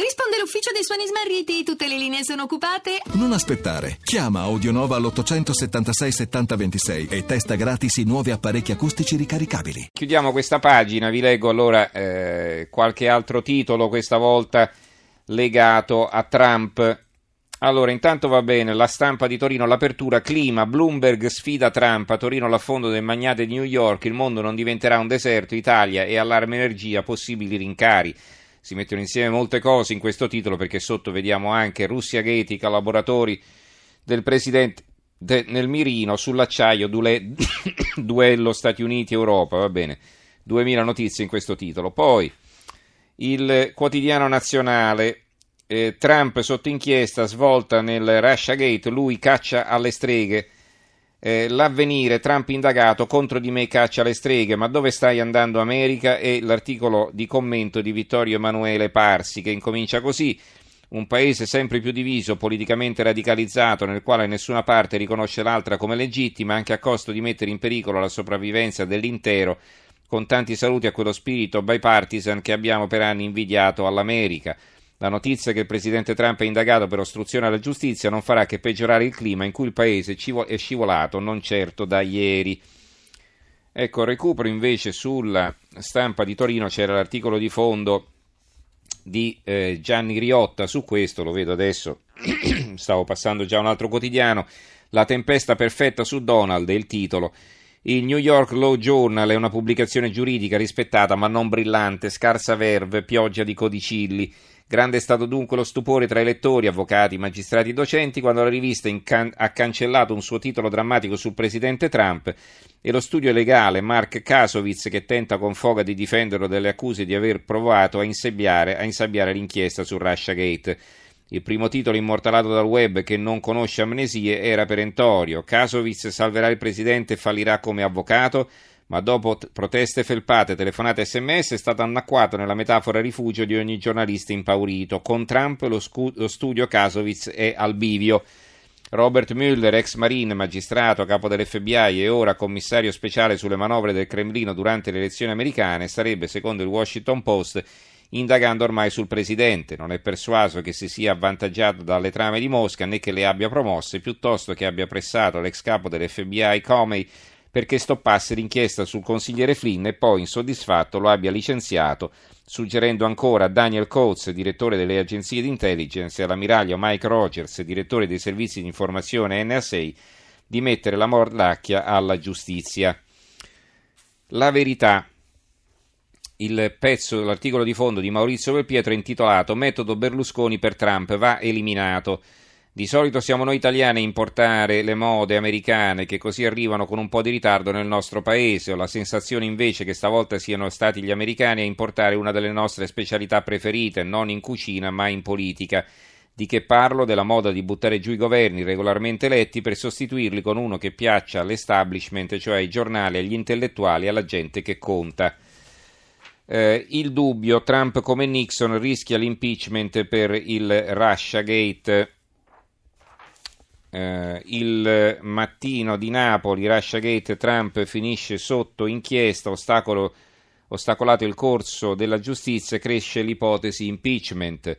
Risponde l'ufficio dei suoni smarriti, tutte le linee sono occupate. Non aspettare. Chiama Audionova all'876 7026 e testa gratis i nuovi apparecchi acustici ricaricabili. Chiudiamo questa pagina, vi leggo allora eh, qualche altro titolo, questa volta legato a Trump. Allora, intanto va bene, la stampa di Torino, l'apertura, clima, Bloomberg sfida Trump, a Torino l'affondo del magnate di New York, il mondo non diventerà un deserto, Italia e allarme energia, possibili rincari. Si mettono insieme molte cose in questo titolo perché sotto vediamo anche Russia Gate, i collaboratori del presidente de, nel mirino, sull'acciaio, dule, duello Stati Uniti-Europa, va bene, 2000 notizie in questo titolo. Poi il quotidiano nazionale, eh, Trump sotto inchiesta, svolta nel Russia Gate, lui caccia alle streghe. Eh, l'avvenire, Trump indagato, contro di me caccia alle streghe, ma dove stai andando America? E l'articolo di commento di Vittorio Emanuele Parsi che incomincia così. Un paese sempre più diviso, politicamente radicalizzato, nel quale nessuna parte riconosce l'altra come legittima, anche a costo di mettere in pericolo la sopravvivenza dell'intero, con tanti saluti a quello spirito bipartisan che abbiamo per anni invidiato all'America. La notizia che il presidente Trump è indagato per ostruzione alla giustizia non farà che peggiorare il clima in cui il paese è scivolato, non certo da ieri. Ecco, recupero invece sulla stampa di Torino c'era l'articolo di fondo di eh, Gianni Riotta su questo, lo vedo adesso, stavo passando già un altro quotidiano, La tempesta perfetta su Donald è il titolo. Il New York Law Journal è una pubblicazione giuridica rispettata ma non brillante, scarsa verve, pioggia di codicilli. Grande è stato dunque lo stupore tra i lettori, avvocati, magistrati e docenti quando la rivista can- ha cancellato un suo titolo drammatico sul presidente Trump e lo studio legale Mark Kasowitz, che tenta con foga di difenderlo dalle accuse di aver provato a insabbiare, a insabbiare l'inchiesta su Russia Gate. Il primo titolo immortalato dal web, che non conosce amnesie, era perentorio. Kasowitz salverà il presidente e fallirà come avvocato? Ma dopo t- proteste felpate, telefonate sms è stato annacquato nella metafora rifugio di ogni giornalista impaurito. Con Trump lo, scu- lo studio Kasowitz è al bivio. Robert Mueller, ex marine, magistrato, capo dell'FBI e ora commissario speciale sulle manovre del Cremlino durante le elezioni americane, starebbe, secondo il Washington Post, indagando ormai sul presidente. Non è persuaso che si sia avvantaggiato dalle trame di Mosca né che le abbia promosse, piuttosto che abbia pressato l'ex capo dell'FBI Comey perché stoppasse l'inchiesta sul consigliere Flynn e poi, insoddisfatto, lo abbia licenziato, suggerendo ancora a Daniel Coates, direttore delle agenzie di intelligence, e all'ammiraglio Mike Rogers, direttore dei servizi di informazione NSA, di mettere la mordacchia alla giustizia. La verità. Il pezzo dell'articolo di fondo di Maurizio Belpietro è intitolato Metodo Berlusconi per Trump va eliminato. Di solito siamo noi italiani a importare le mode americane che così arrivano con un po' di ritardo nel nostro paese. Ho la sensazione invece che stavolta siano stati gli americani a importare una delle nostre specialità preferite, non in cucina ma in politica. Di che parlo? Della moda di buttare giù i governi regolarmente eletti per sostituirli con uno che piaccia all'establishment, cioè ai giornali, agli intellettuali, alla gente che conta. Eh, il dubbio, Trump come Nixon rischia l'impeachment per il Russia Gate eh, il mattino di Napoli, Russia Gate, Trump finisce sotto inchiesta, ostacolo, ostacolato il corso della giustizia, cresce l'ipotesi impeachment.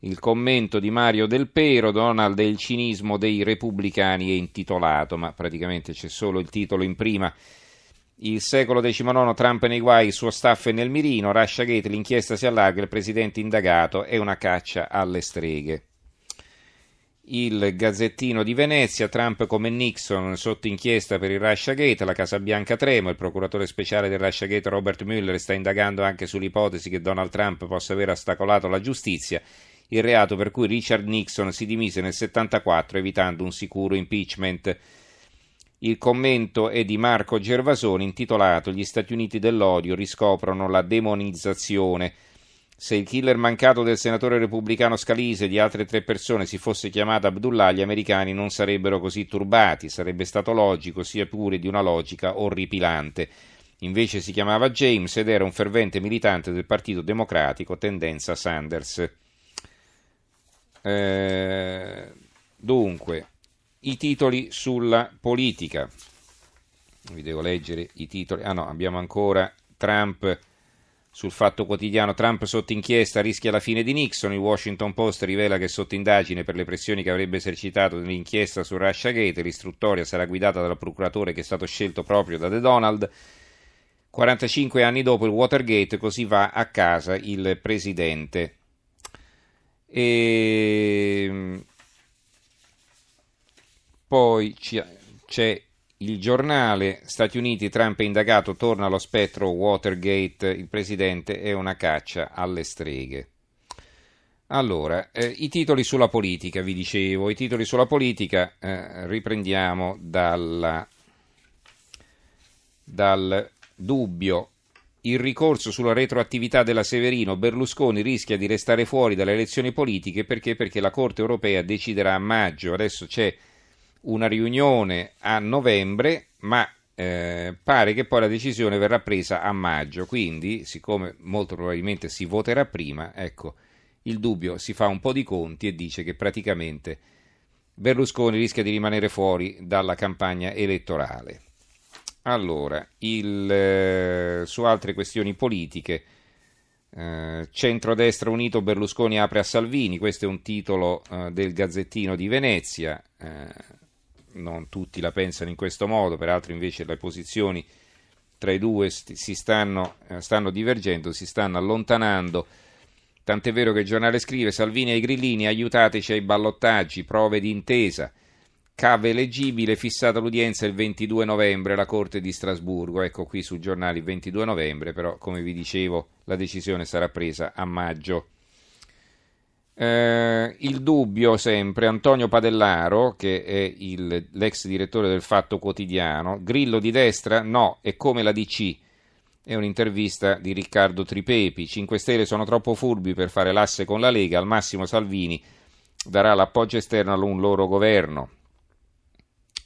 Il commento di Mario Del Pero, Donald è il cinismo dei repubblicani è intitolato, ma praticamente c'è solo il titolo in prima. Il secolo XIX, Trump nei guai, il suo staff è nel mirino, Russia Gate, l'inchiesta si allarga, il presidente indagato è una caccia alle streghe il Gazzettino di Venezia, Trump come Nixon sotto inchiesta per il Russia Gate, la Casa Bianca trema, il procuratore speciale del Russia Gate Robert Mueller sta indagando anche sull'ipotesi che Donald Trump possa aver ostacolato la giustizia, il reato per cui Richard Nixon si dimise nel 1974 evitando un sicuro impeachment. Il commento è di Marco Gervasoni intitolato Gli Stati Uniti dell'odio riscoprono la demonizzazione. Se il killer mancato del senatore repubblicano Scalise e di altre tre persone si fosse chiamato Abdullah, gli americani non sarebbero così turbati, sarebbe stato logico, sia pure di una logica orripilante. Invece si chiamava James ed era un fervente militante del Partito Democratico, tendenza Sanders. Eh, dunque, i titoli sulla politica. Vi devo leggere i titoli. Ah no, abbiamo ancora Trump sul fatto quotidiano Trump sotto inchiesta rischia la fine di Nixon, il Washington Post rivela che sotto indagine per le pressioni che avrebbe esercitato nell'inchiesta su Russiagate, l'istruttoria sarà guidata dal procuratore che è stato scelto proprio da The Donald. 45 anni dopo il Watergate, così va a casa il presidente. E ehm, poi c'è il giornale Stati Uniti, Trump è indagato, torna allo spettro Watergate, il presidente è una caccia alle streghe. Allora, eh, i titoli sulla politica, vi dicevo, i titoli sulla politica eh, riprendiamo dalla, dal dubbio. Il ricorso sulla retroattività della Severino, Berlusconi rischia di restare fuori dalle elezioni politiche perché? Perché la Corte europea deciderà a maggio, adesso c'è una riunione a novembre, ma eh, pare che poi la decisione verrà presa a maggio, quindi siccome molto probabilmente si voterà prima, ecco, il dubbio si fa un po' di conti e dice che praticamente Berlusconi rischia di rimanere fuori dalla campagna elettorale. Allora, il, eh, su altre questioni politiche, eh, centrodestra unito Berlusconi apre a Salvini, questo è un titolo eh, del Gazzettino di Venezia. Eh, non tutti la pensano in questo modo, peraltro invece le posizioni tra i due si stanno, eh, stanno divergendo, si stanno allontanando. Tant'è vero che il giornale scrive Salvini ai grillini aiutateci ai ballottaggi, prove di intesa. Cave eleggibile, fissata l'udienza il 22 novembre alla Corte di Strasburgo. Ecco qui sul giornale il 22 novembre, però come vi dicevo la decisione sarà presa a maggio. Eh, il dubbio sempre, Antonio Padellaro, che è il, l'ex direttore del Fatto Quotidiano, Grillo di destra? No, è come la DC. È un'intervista di Riccardo Tripepi. 5 Stelle sono troppo furbi per fare l'asse con la Lega, al massimo Salvini darà l'appoggio esterno a un loro governo.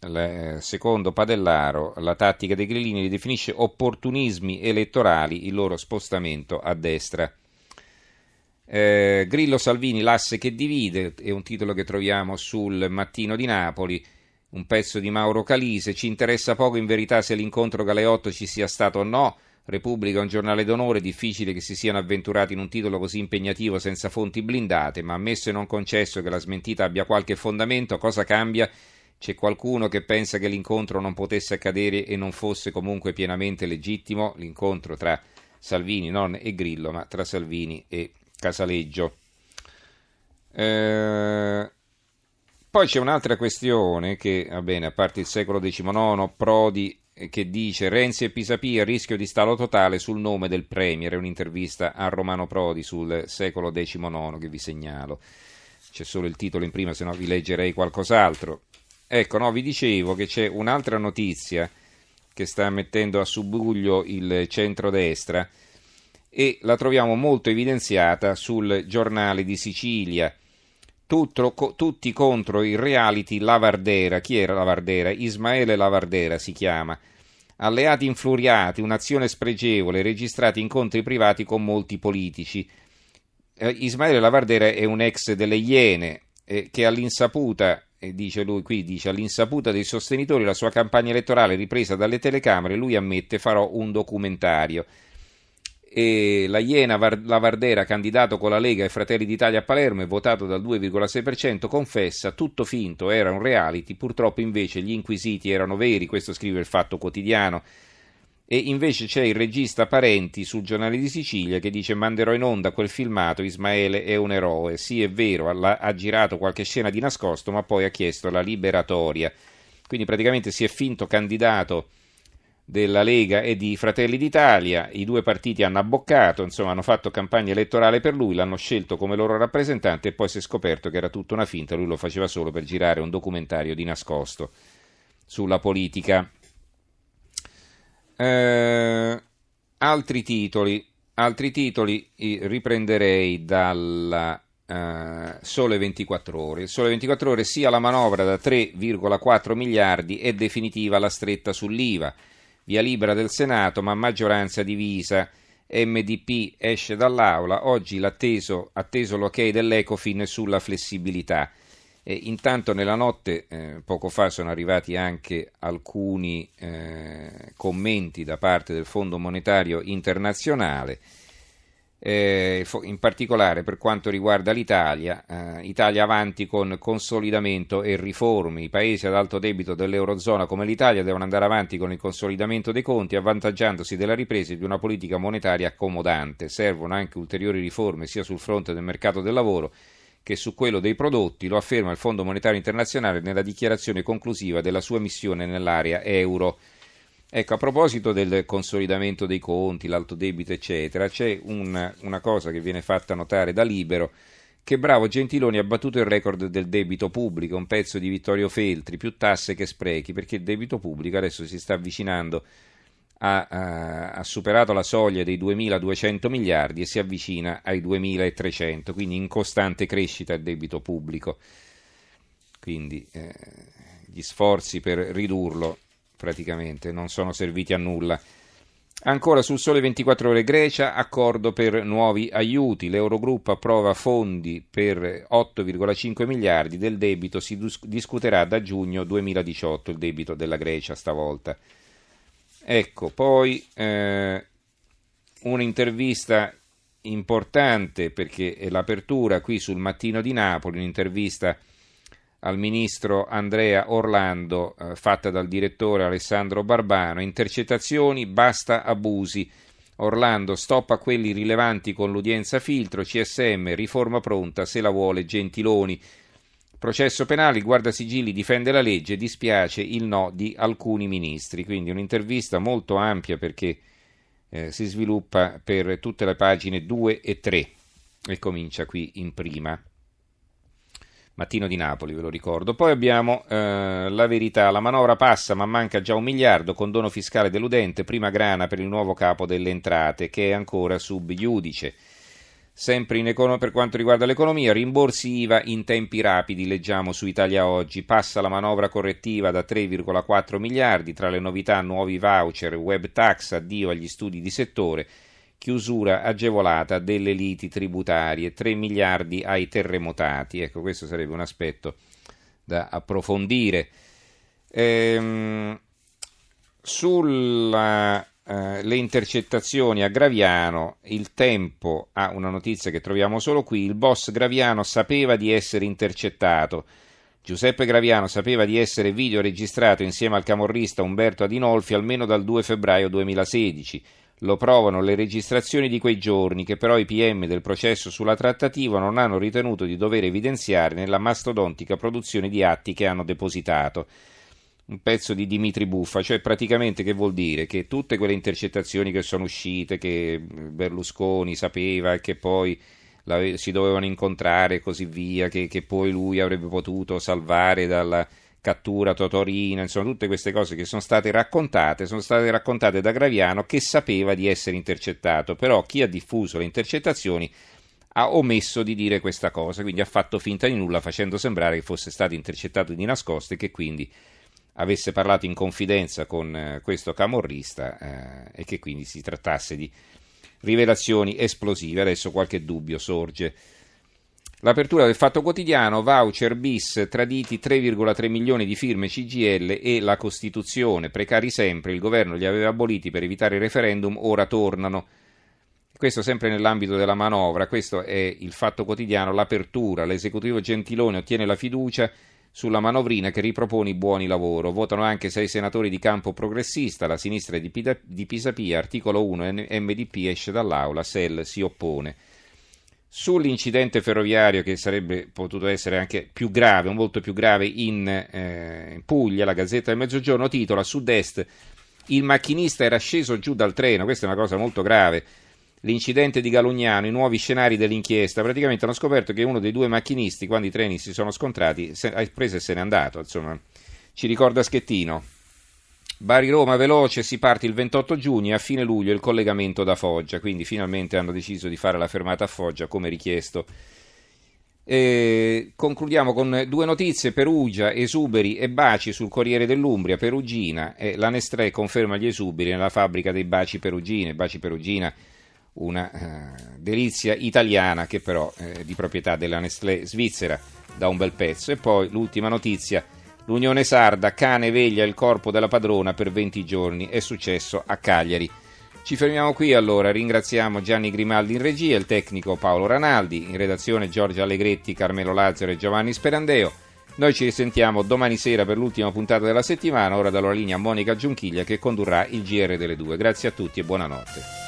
Le, secondo Padellaro, la tattica dei grillini li definisce opportunismi elettorali il loro spostamento a destra. Eh, Grillo Salvini, l'asse che divide, è un titolo che troviamo sul Mattino di Napoli, un pezzo di Mauro Calise. Ci interessa poco in verità se l'incontro Galeotto ci sia stato o no. Repubblica è un giornale d'onore, difficile che si siano avventurati in un titolo così impegnativo senza fonti blindate, ma ammesso e non concesso che la smentita abbia qualche fondamento, cosa cambia? C'è qualcuno che pensa che l'incontro non potesse accadere e non fosse comunque pienamente legittimo? L'incontro tra Salvini non e Grillo, ma tra Salvini e Casaleggio. Eh, poi c'è un'altra questione che, va bene, a parte il secolo XIX, Prodi eh, che dice Renzi e Pisapia rischio di stallo totale sul nome del Premier, un'intervista a Romano Prodi sul secolo XIX che vi segnalo. C'è solo il titolo in prima, se no vi leggerei qualcos'altro. Ecco, no, vi dicevo che c'è un'altra notizia che sta mettendo a subbuglio il centrodestra e la troviamo molto evidenziata sul giornale di Sicilia. Tutto, co, tutti contro il reality Lavardera. Chi era Lavardera? Ismaele Lavardera si chiama. Alleati infuriati, un'azione spregevole, registrati incontri privati con molti politici. Eh, Ismaele Lavardera è un ex delle Iene eh, che all'insaputa, eh, dice lui qui, dice all'insaputa dei sostenitori la sua campagna elettorale ripresa dalle telecamere, lui ammette farò un documentario e la Iena Lavardera, candidato con la Lega e Fratelli d'Italia a Palermo e votato dal 2,6%, confessa tutto finto, era un reality, purtroppo invece gli inquisiti erano veri, questo scrive il Fatto Quotidiano. E invece c'è il regista Parenti sul giornale di Sicilia che dice manderò in onda quel filmato, Ismaele è un eroe. Sì, è vero, ha, girato qualche scena di nascosto, ma poi ha chiesto la liberatoria. Quindi praticamente si è finto candidato della Lega e di Fratelli d'Italia, i due partiti hanno abboccato, insomma hanno fatto campagna elettorale per lui, l'hanno scelto come loro rappresentante e poi si è scoperto che era tutta una finta, lui lo faceva solo per girare un documentario di nascosto sulla politica. Eh, altri titoli, altri titoli riprenderei dalla Uh, Sole 24 ore. Il Sole 24 ore sia la manovra da 3,4 miliardi è definitiva la stretta sull'IVA via libera del Senato, ma maggioranza divisa. MDP esce dall'aula, oggi l'atteso atteso l'ok dell'Ecofin sulla flessibilità. E intanto nella notte, eh, poco fa, sono arrivati anche alcuni eh, commenti da parte del Fondo Monetario Internazionale eh, in particolare per quanto riguarda l'Italia, eh, Italia avanti con consolidamento e riforme. I paesi ad alto debito dell'Eurozona come l'Italia devono andare avanti con il consolidamento dei conti, avvantaggiandosi della ripresa di una politica monetaria accomodante. Servono anche ulteriori riforme sia sul fronte del mercato del lavoro che su quello dei prodotti, lo afferma il Fondo Monetario Internazionale nella dichiarazione conclusiva della sua missione nell'area euro. Ecco, a proposito del consolidamento dei conti, l'alto debito, eccetera, c'è una, una cosa che viene fatta notare da Libero, che bravo Gentiloni ha battuto il record del debito pubblico, un pezzo di Vittorio Feltri, più tasse che sprechi, perché il debito pubblico adesso si sta avvicinando, ha, ha superato la soglia dei 2.200 miliardi e si avvicina ai 2.300, quindi in costante crescita il debito pubblico. Quindi eh, gli sforzi per ridurlo praticamente, non sono serviti a nulla. Ancora sul sole 24 ore Grecia, accordo per nuovi aiuti. L'Eurogruppo approva fondi per 8,5 miliardi del debito, si discuterà da giugno 2018 il debito della Grecia stavolta. Ecco, poi eh, un'intervista importante perché è l'apertura qui sul mattino di Napoli, un'intervista al ministro Andrea Orlando, eh, fatta dal direttore Alessandro Barbano. Intercettazioni, basta abusi. Orlando, stop a quelli rilevanti con l'udienza filtro, CSM, riforma pronta, se la vuole Gentiloni. Processo penale, il guardasigilli difende la legge, dispiace il no di alcuni ministri. Quindi un'intervista molto ampia perché eh, si sviluppa per tutte le pagine 2 e 3 e comincia qui in prima. Mattino di Napoli, ve lo ricordo. Poi abbiamo eh, la verità, la manovra passa ma manca già un miliardo, condono fiscale deludente, prima grana per il nuovo capo delle entrate che è ancora sub iudice. Sempre econo- per quanto riguarda l'economia, rimborsi IVA in tempi rapidi, leggiamo su Italia Oggi, passa la manovra correttiva da 3,4 miliardi, tra le novità nuovi voucher, web tax, addio agli studi di settore chiusura agevolata delle liti tributarie, 3 miliardi ai terremotati. Ecco, questo sarebbe un aspetto da approfondire. Ehm, sulle eh, intercettazioni a Graviano, il tempo ha una notizia che troviamo solo qui, il boss Graviano sapeva di essere intercettato. Giuseppe Graviano sapeva di essere videoregistrato insieme al camorrista Umberto Adinolfi almeno dal 2 febbraio 2016. Lo provano le registrazioni di quei giorni che però i PM del processo sulla trattativa non hanno ritenuto di dover evidenziare nella mastodontica produzione di atti che hanno depositato. Un pezzo di Dimitri Buffa, cioè praticamente che vuol dire? Che tutte quelle intercettazioni che sono uscite, che Berlusconi sapeva e che poi si dovevano incontrare e così via, che, che poi lui avrebbe potuto salvare dalla cattura Totorina, insomma tutte queste cose che sono state raccontate, sono state raccontate da Graviano che sapeva di essere intercettato, però chi ha diffuso le intercettazioni ha omesso di dire questa cosa, quindi ha fatto finta di nulla facendo sembrare che fosse stato intercettato di nascosto e che quindi avesse parlato in confidenza con eh, questo camorrista eh, e che quindi si trattasse di rivelazioni esplosive. Adesso qualche dubbio sorge. L'apertura del Fatto Quotidiano, voucher bis, traditi 3,3 milioni di firme CGL e la Costituzione, precari sempre, il governo li aveva aboliti per evitare il referendum, ora tornano. Questo sempre nell'ambito della manovra, questo è il Fatto Quotidiano, l'apertura, l'esecutivo Gentiloni ottiene la fiducia sulla manovrina che ripropone i buoni lavoro. Votano anche sei senatori di campo progressista, la sinistra di, di Pisapia, articolo 1, MDP esce dall'aula, SEL si oppone. Sull'incidente ferroviario che sarebbe potuto essere anche più grave, molto più grave in, eh, in Puglia, la Gazzetta del Mezzogiorno titola Sud-Est il macchinista era sceso giù dal treno, questa è una cosa molto grave. L'incidente di Galugnano, i nuovi scenari dell'inchiesta, praticamente hanno scoperto che uno dei due macchinisti, quando i treni si sono scontrati, ha preso e se n'è andato. Insomma, ci ricorda Schettino. Bari-Roma veloce, si parte il 28 giugno e a fine luglio il collegamento da Foggia, quindi finalmente hanno deciso di fare la fermata a Foggia come richiesto. E concludiamo con due notizie, Perugia, esuberi e baci sul Corriere dell'Umbria, Perugina, e la Nestlé conferma gli esuberi nella fabbrica dei baci perugine, baci perugina, una uh, delizia italiana che però è eh, di proprietà della Nestlé svizzera da un bel pezzo. E poi l'ultima notizia, L'Unione Sarda, cane veglia il corpo della padrona per 20 giorni, è successo a Cagliari. Ci fermiamo qui allora, ringraziamo Gianni Grimaldi in regia, il tecnico Paolo Ranaldi, in redazione Giorgio Allegretti, Carmelo Lazzaro e Giovanni Sperandeo. Noi ci risentiamo domani sera per l'ultima puntata della settimana, ora dalla linea Monica Giunchiglia che condurrà il GR delle due. Grazie a tutti e buonanotte.